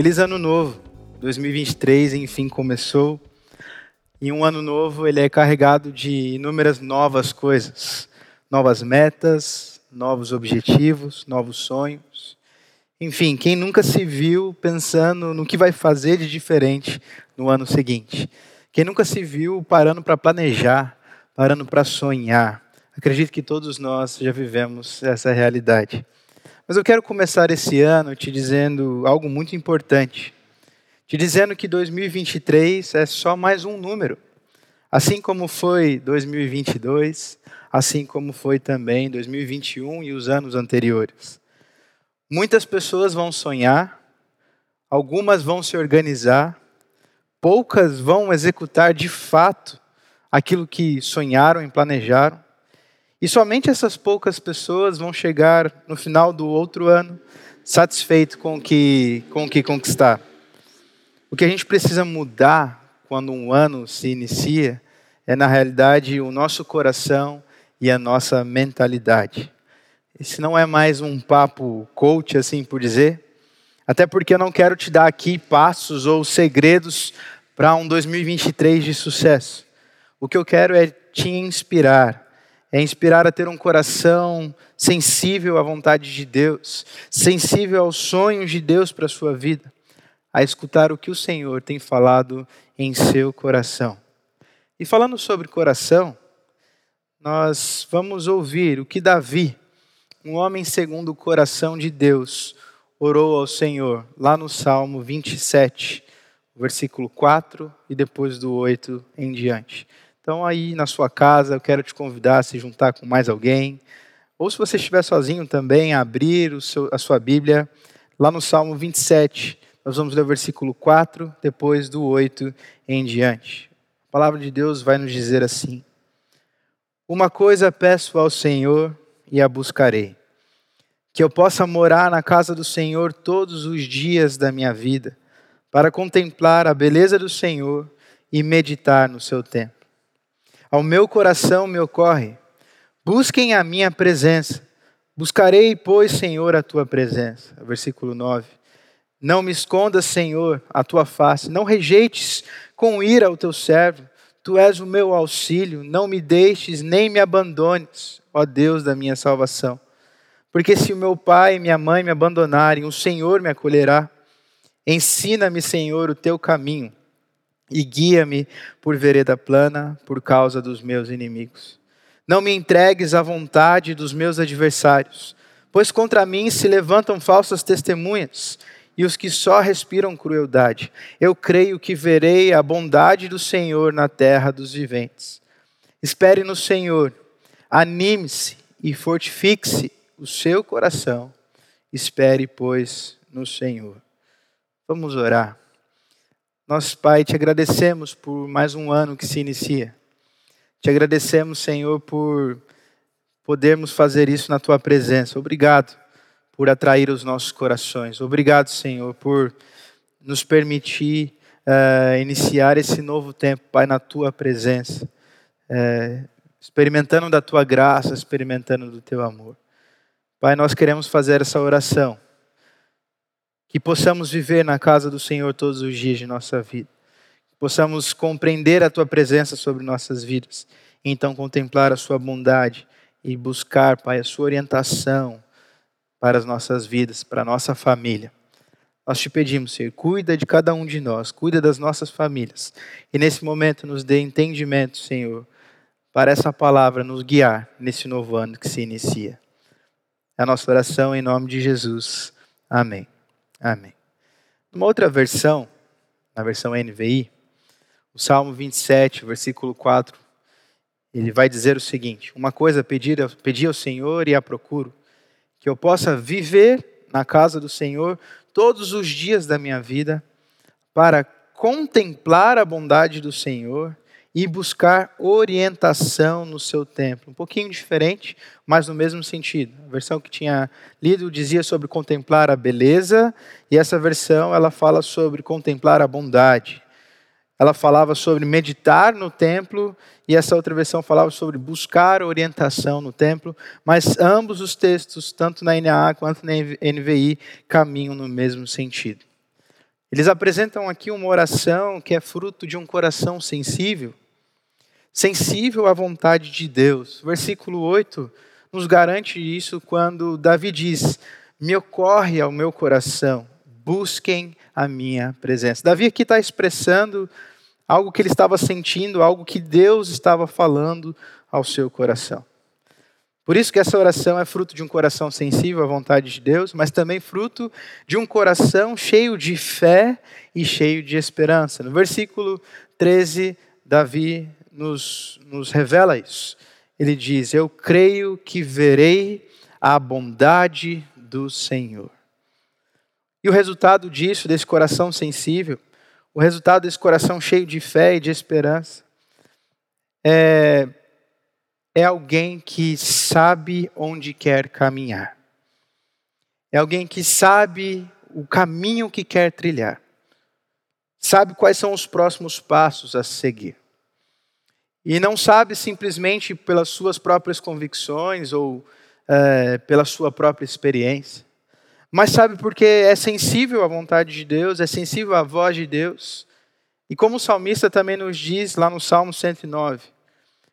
Feliz ano novo. 2023 enfim começou. E um ano novo, ele é carregado de inúmeras novas coisas, novas metas, novos objetivos, novos sonhos. Enfim, quem nunca se viu pensando no que vai fazer de diferente no ano seguinte? Quem nunca se viu parando para planejar, parando para sonhar? Acredito que todos nós já vivemos essa realidade. Mas eu quero começar esse ano te dizendo algo muito importante. Te dizendo que 2023 é só mais um número. Assim como foi 2022, assim como foi também 2021 e os anos anteriores. Muitas pessoas vão sonhar, algumas vão se organizar, poucas vão executar de fato aquilo que sonharam e planejaram. E somente essas poucas pessoas vão chegar no final do outro ano satisfeito com o que, com o que conquistar. O que a gente precisa mudar quando um ano se inicia é, na realidade, o nosso coração e a nossa mentalidade. Esse não é mais um papo coach, assim por dizer, até porque eu não quero te dar aqui passos ou segredos para um 2023 de sucesso. O que eu quero é te inspirar é inspirar a ter um coração sensível à vontade de Deus, sensível aos sonhos de Deus para a sua vida, a escutar o que o Senhor tem falado em seu coração. E falando sobre coração, nós vamos ouvir o que Davi, um homem segundo o coração de Deus, orou ao Senhor, lá no Salmo 27, versículo 4 e depois do 8 em diante. Então, aí na sua casa, eu quero te convidar a se juntar com mais alguém. Ou se você estiver sozinho também, abrir seu, a sua Bíblia lá no Salmo 27. Nós vamos ler o versículo 4, depois do 8 em diante. A palavra de Deus vai nos dizer assim: Uma coisa peço ao Senhor e a buscarei, que eu possa morar na casa do Senhor todos os dias da minha vida, para contemplar a beleza do Senhor e meditar no seu templo. Ao meu coração me ocorre: busquem a minha presença. Buscarei, pois, Senhor, a tua presença. Versículo 9. Não me escondas, Senhor, a tua face. Não rejeites com ira o teu servo. Tu és o meu auxílio. Não me deixes nem me abandones, ó Deus da minha salvação. Porque se o meu pai e minha mãe me abandonarem, o Senhor me acolherá. Ensina-me, Senhor, o teu caminho e guia-me por vereda plana por causa dos meus inimigos. Não me entregues à vontade dos meus adversários, pois contra mim se levantam falsas testemunhas e os que só respiram crueldade. Eu creio que verei a bondade do Senhor na terra dos viventes. Espere no Senhor, anime-se e fortifique-se o seu coração. Espere, pois, no Senhor. Vamos orar. Nosso Pai, te agradecemos por mais um ano que se inicia. Te agradecemos, Senhor, por podermos fazer isso na tua presença. Obrigado por atrair os nossos corações. Obrigado, Senhor, por nos permitir uh, iniciar esse novo tempo, Pai, na tua presença, uh, experimentando da tua graça, experimentando do teu amor. Pai, nós queremos fazer essa oração que possamos viver na casa do Senhor todos os dias de nossa vida, que possamos compreender a tua presença sobre nossas vidas, e então contemplar a sua bondade e buscar, Pai, a sua orientação para as nossas vidas, para a nossa família. Nós te pedimos, Senhor, cuida de cada um de nós, cuida das nossas famílias. E nesse momento nos dê entendimento, Senhor, para essa palavra nos guiar nesse novo ano que se inicia. É a nossa oração em nome de Jesus. Amém. Amém. Numa outra versão, na versão NVI, o Salmo 27, versículo 4, ele vai dizer o seguinte: Uma coisa pedir, pedi ao Senhor e a procuro, que eu possa viver na casa do Senhor todos os dias da minha vida, para contemplar a bondade do Senhor e buscar orientação no seu templo. Um pouquinho diferente, mas no mesmo sentido. A versão que tinha lido dizia sobre contemplar a beleza, e essa versão ela fala sobre contemplar a bondade. Ela falava sobre meditar no templo, e essa outra versão falava sobre buscar orientação no templo, mas ambos os textos, tanto na NAA quanto na NVI, caminham no mesmo sentido. Eles apresentam aqui uma oração que é fruto de um coração sensível, sensível à vontade de Deus. Versículo 8 nos garante isso quando Davi diz: Me ocorre ao meu coração, busquem a minha presença. Davi aqui está expressando algo que ele estava sentindo, algo que Deus estava falando ao seu coração. Por isso que essa oração é fruto de um coração sensível à vontade de Deus, mas também fruto de um coração cheio de fé e cheio de esperança. No versículo 13, Davi nos, nos revela isso. Ele diz: Eu creio que verei a bondade do Senhor. E o resultado disso, desse coração sensível, o resultado desse coração cheio de fé e de esperança, é é alguém que sabe onde quer caminhar. É alguém que sabe o caminho que quer trilhar. Sabe quais são os próximos passos a seguir. E não sabe simplesmente pelas suas próprias convicções ou é, pela sua própria experiência, mas sabe porque é sensível à vontade de Deus, é sensível à voz de Deus. E como o salmista também nos diz lá no Salmo 109,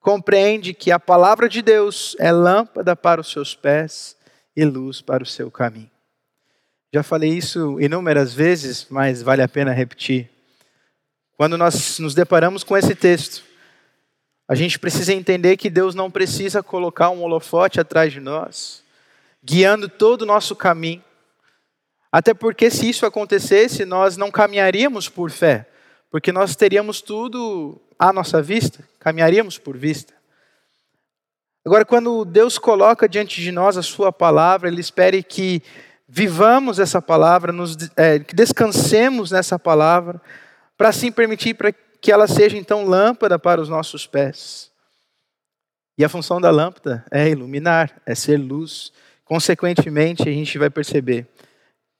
compreende que a palavra de Deus é lâmpada para os seus pés e luz para o seu caminho. Já falei isso inúmeras vezes, mas vale a pena repetir. Quando nós nos deparamos com esse texto, a gente precisa entender que Deus não precisa colocar um holofote atrás de nós, guiando todo o nosso caminho. Até porque, se isso acontecesse, nós não caminharíamos por fé, porque nós teríamos tudo à nossa vista, caminharíamos por vista. Agora, quando Deus coloca diante de nós a Sua palavra, Ele espere que vivamos essa palavra, nos, é, que descansemos nessa palavra, para assim permitir para que ela seja então lâmpada para os nossos pés. E a função da lâmpada é iluminar, é ser luz. Consequentemente, a gente vai perceber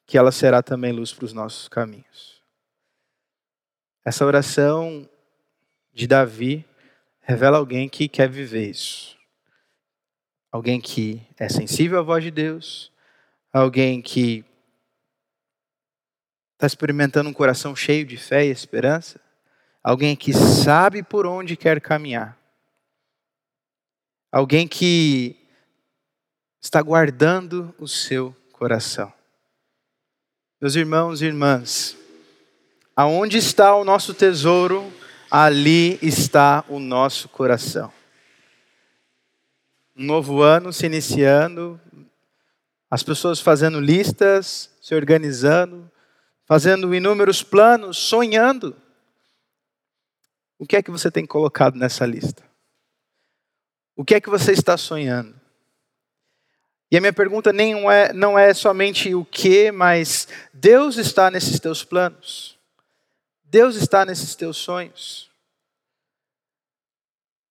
que ela será também luz para os nossos caminhos. Essa oração de Davi revela alguém que quer viver isso. Alguém que é sensível à voz de Deus, alguém que está experimentando um coração cheio de fé e esperança, alguém que sabe por onde quer caminhar, alguém que está guardando o seu coração. Meus irmãos e irmãs, aonde está o nosso tesouro, ali está o nosso coração. Um novo ano se iniciando, as pessoas fazendo listas, se organizando, fazendo inúmeros planos, sonhando. O que é que você tem colocado nessa lista? O que é que você está sonhando? E a minha pergunta nem é, não é somente o que, mas Deus está nesses teus planos. Deus está nesses teus sonhos.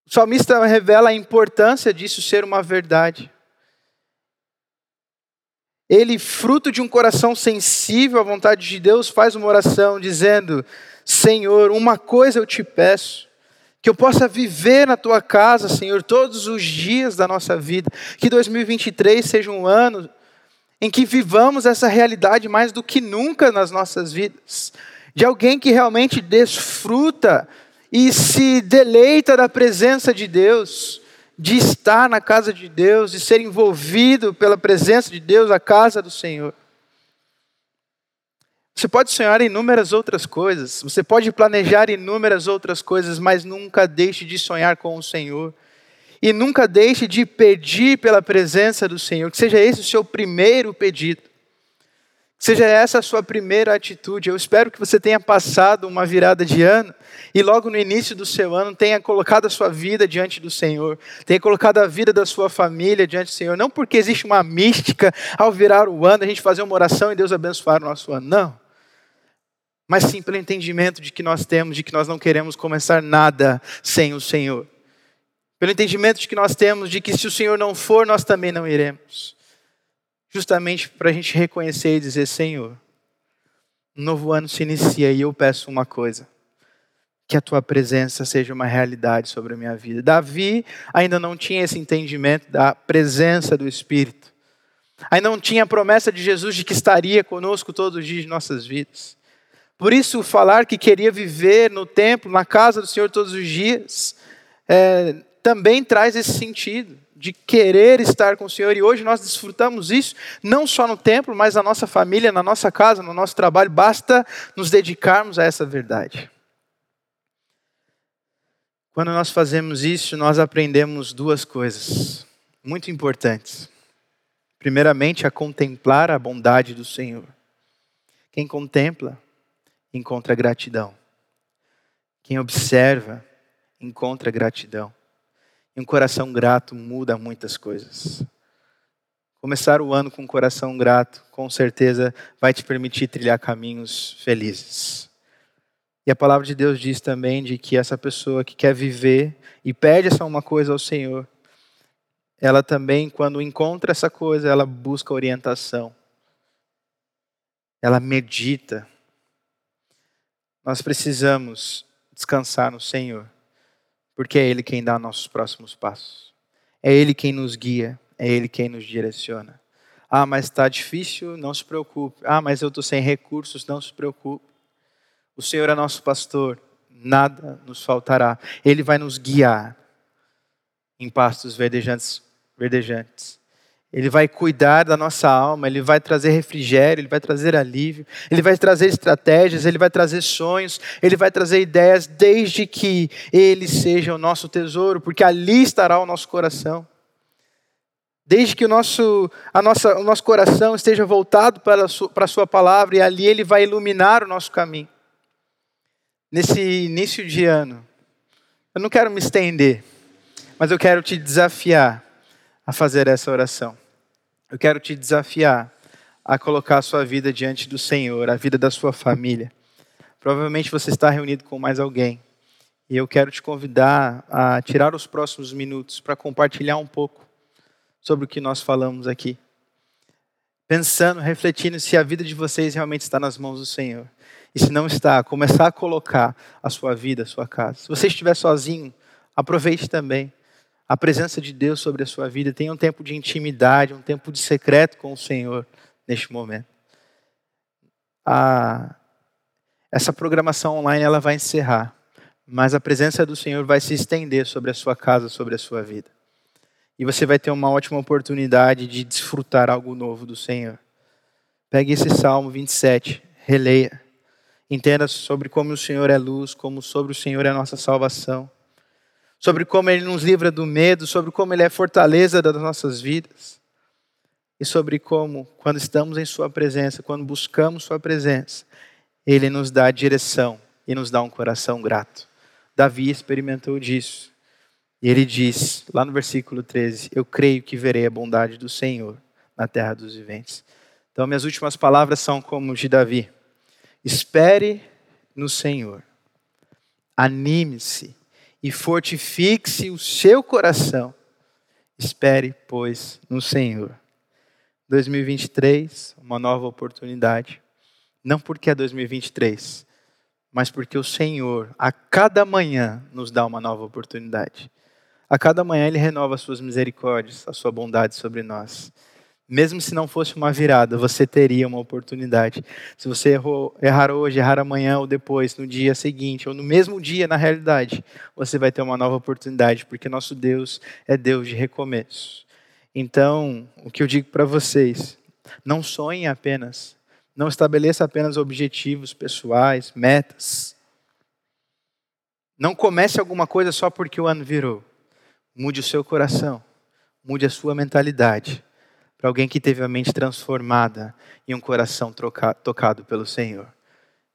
O salmista revela a importância disso ser uma verdade. Ele, fruto de um coração sensível à vontade de Deus, faz uma oração dizendo: Senhor, uma coisa eu te peço, que eu possa viver na tua casa, Senhor, todos os dias da nossa vida. Que 2023 seja um ano em que vivamos essa realidade mais do que nunca nas nossas vidas de alguém que realmente desfruta e se deleita da presença de Deus, de estar na casa de Deus, de ser envolvido pela presença de Deus, a casa do Senhor. Você pode sonhar inúmeras outras coisas, você pode planejar inúmeras outras coisas, mas nunca deixe de sonhar com o Senhor. E nunca deixe de pedir pela presença do Senhor, que seja esse o seu primeiro pedido. Seja essa a sua primeira atitude. Eu espero que você tenha passado uma virada de ano e logo no início do seu ano tenha colocado a sua vida diante do Senhor, tenha colocado a vida da sua família diante do Senhor. Não porque existe uma mística ao virar o ano, a gente fazer uma oração e Deus abençoar o nosso ano. Não. Mas sim pelo entendimento de que nós temos, de que nós não queremos começar nada sem o Senhor. Pelo entendimento de que nós temos de que se o Senhor não for, nós também não iremos justamente para a gente reconhecer e dizer: Senhor, um novo ano se inicia e eu peço uma coisa. Que a tua presença seja uma realidade sobre a minha vida. Davi ainda não tinha esse entendimento da presença do Espírito. Ainda não tinha a promessa de Jesus de que estaria conosco todos os dias de nossas vidas. Por isso, falar que queria viver no templo, na casa do Senhor todos os dias, é, também traz esse sentido de querer estar com o Senhor. E hoje nós desfrutamos isso, não só no templo, mas na nossa família, na nossa casa, no nosso trabalho. Basta nos dedicarmos a essa verdade. Quando nós fazemos isso, nós aprendemos duas coisas muito importantes. Primeiramente, a contemplar a bondade do Senhor. Quem contempla, encontra gratidão. Quem observa, encontra gratidão. Um coração grato muda muitas coisas. Começar o ano com um coração grato, com certeza, vai te permitir trilhar caminhos felizes. E a palavra de Deus diz também de que essa pessoa que quer viver e pede essa uma coisa ao Senhor, ela também, quando encontra essa coisa, ela busca orientação. Ela medita. Nós precisamos descansar no Senhor, porque é Ele quem dá nossos próximos passos. É Ele quem nos guia, é Ele quem nos direciona. Ah, mas está difícil, não se preocupe. Ah, mas eu estou sem recursos, não se preocupe. O Senhor é nosso pastor, nada nos faltará. Ele vai nos guiar em pastos verdejantes verdejantes. Ele vai cuidar da nossa alma, ele vai trazer refrigério, ele vai trazer alívio, ele vai trazer estratégias, ele vai trazer sonhos, ele vai trazer ideias, desde que ele seja o nosso tesouro, porque ali estará o nosso coração. Desde que o nosso, a nossa, o nosso coração esteja voltado para a, sua, para a Sua palavra, e ali Ele vai iluminar o nosso caminho. Nesse início de ano, eu não quero me estender, mas eu quero te desafiar a fazer essa oração. Eu quero te desafiar a colocar a sua vida diante do Senhor, a vida da sua família. Provavelmente você está reunido com mais alguém. E eu quero te convidar a tirar os próximos minutos para compartilhar um pouco sobre o que nós falamos aqui. Pensando, refletindo se a vida de vocês realmente está nas mãos do Senhor. E se não está, começar a colocar a sua vida, a sua casa. Se você estiver sozinho, aproveite também a presença de Deus sobre a sua vida. Tenha um tempo de intimidade, um tempo de secreto com o Senhor neste momento. A, essa programação online ela vai encerrar, mas a presença do Senhor vai se estender sobre a sua casa, sobre a sua vida. E você vai ter uma ótima oportunidade de desfrutar algo novo do Senhor. Pegue esse Salmo 27, releia. Entenda sobre como o Senhor é luz, como sobre o Senhor é a nossa salvação sobre como Ele nos livra do medo, sobre como Ele é fortaleza das nossas vidas, e sobre como, quando estamos em Sua presença, quando buscamos Sua presença, Ele nos dá direção e nos dá um coração grato. Davi experimentou disso. E ele diz, lá no versículo 13: Eu creio que verei a bondade do Senhor na terra dos viventes. Então, minhas últimas palavras são como de Davi: Espere no Senhor, anime-se e fortifique-se o seu coração. Espere, pois, no Senhor. 2023, uma nova oportunidade. Não porque é 2023, mas porque o Senhor, a cada manhã, nos dá uma nova oportunidade. A cada manhã Ele renova as suas misericórdias, a sua bondade sobre nós. Mesmo se não fosse uma virada, você teria uma oportunidade. Se você errou, errar hoje, errar amanhã ou depois, no dia seguinte, ou no mesmo dia, na realidade, você vai ter uma nova oportunidade, porque nosso Deus é Deus de recomeço. Então, o que eu digo para vocês, não sonhem apenas, não estabeleça apenas objetivos pessoais, metas. Não comece alguma coisa só porque o ano virou. Mude o seu coração, mude a sua mentalidade para alguém que teve a mente transformada e um coração troca, tocado pelo Senhor.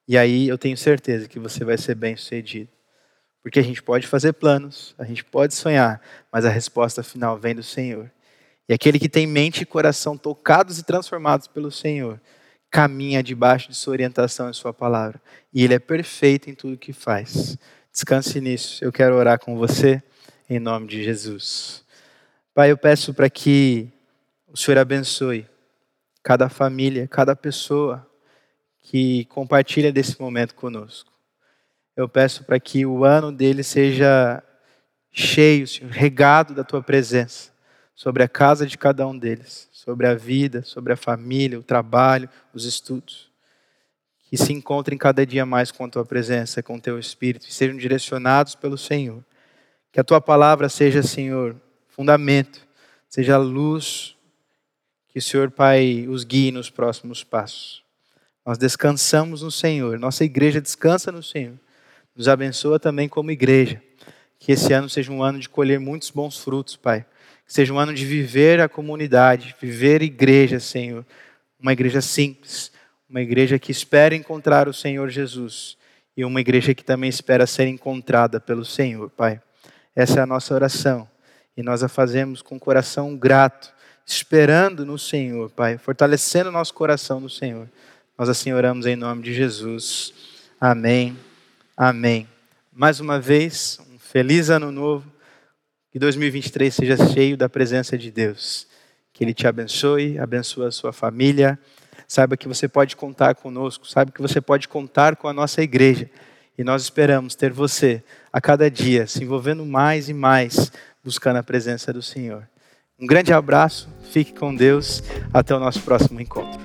E aí eu tenho certeza que você vai ser bem sucedido. Porque a gente pode fazer planos, a gente pode sonhar, mas a resposta final vem do Senhor. E aquele que tem mente e coração tocados e transformados pelo Senhor, caminha debaixo de sua orientação e sua palavra. E ele é perfeito em tudo que faz. Descanse nisso. Eu quero orar com você em nome de Jesus. Pai, eu peço para que o Senhor abençoe cada família, cada pessoa que compartilha desse momento conosco. Eu peço para que o ano dele seja cheio, Senhor, regado da tua presença sobre a casa de cada um deles, sobre a vida, sobre a família, o trabalho, os estudos. que se encontrem cada dia mais com a tua presença, com o teu espírito, e sejam direcionados pelo Senhor. Que a tua palavra seja, Senhor, fundamento, seja luz, que o Senhor, Pai, os guie nos próximos passos. Nós descansamos no Senhor, nossa igreja descansa no Senhor. Nos abençoa também como igreja. Que esse ano seja um ano de colher muitos bons frutos, Pai. Que seja um ano de viver a comunidade, viver igreja, Senhor. Uma igreja simples, uma igreja que espera encontrar o Senhor Jesus e uma igreja que também espera ser encontrada pelo Senhor, Pai. Essa é a nossa oração e nós a fazemos com coração grato, esperando no Senhor, Pai, fortalecendo nosso coração no Senhor. Nós assim oramos em nome de Jesus. Amém. Amém. Mais uma vez, um feliz ano novo. Que 2023 seja cheio da presença de Deus. Que Ele te abençoe, abençoe a sua família. Saiba que você pode contar conosco, saiba que você pode contar com a nossa igreja. E nós esperamos ter você a cada dia se envolvendo mais e mais, buscando a presença do Senhor. Um grande abraço, fique com Deus, até o nosso próximo encontro.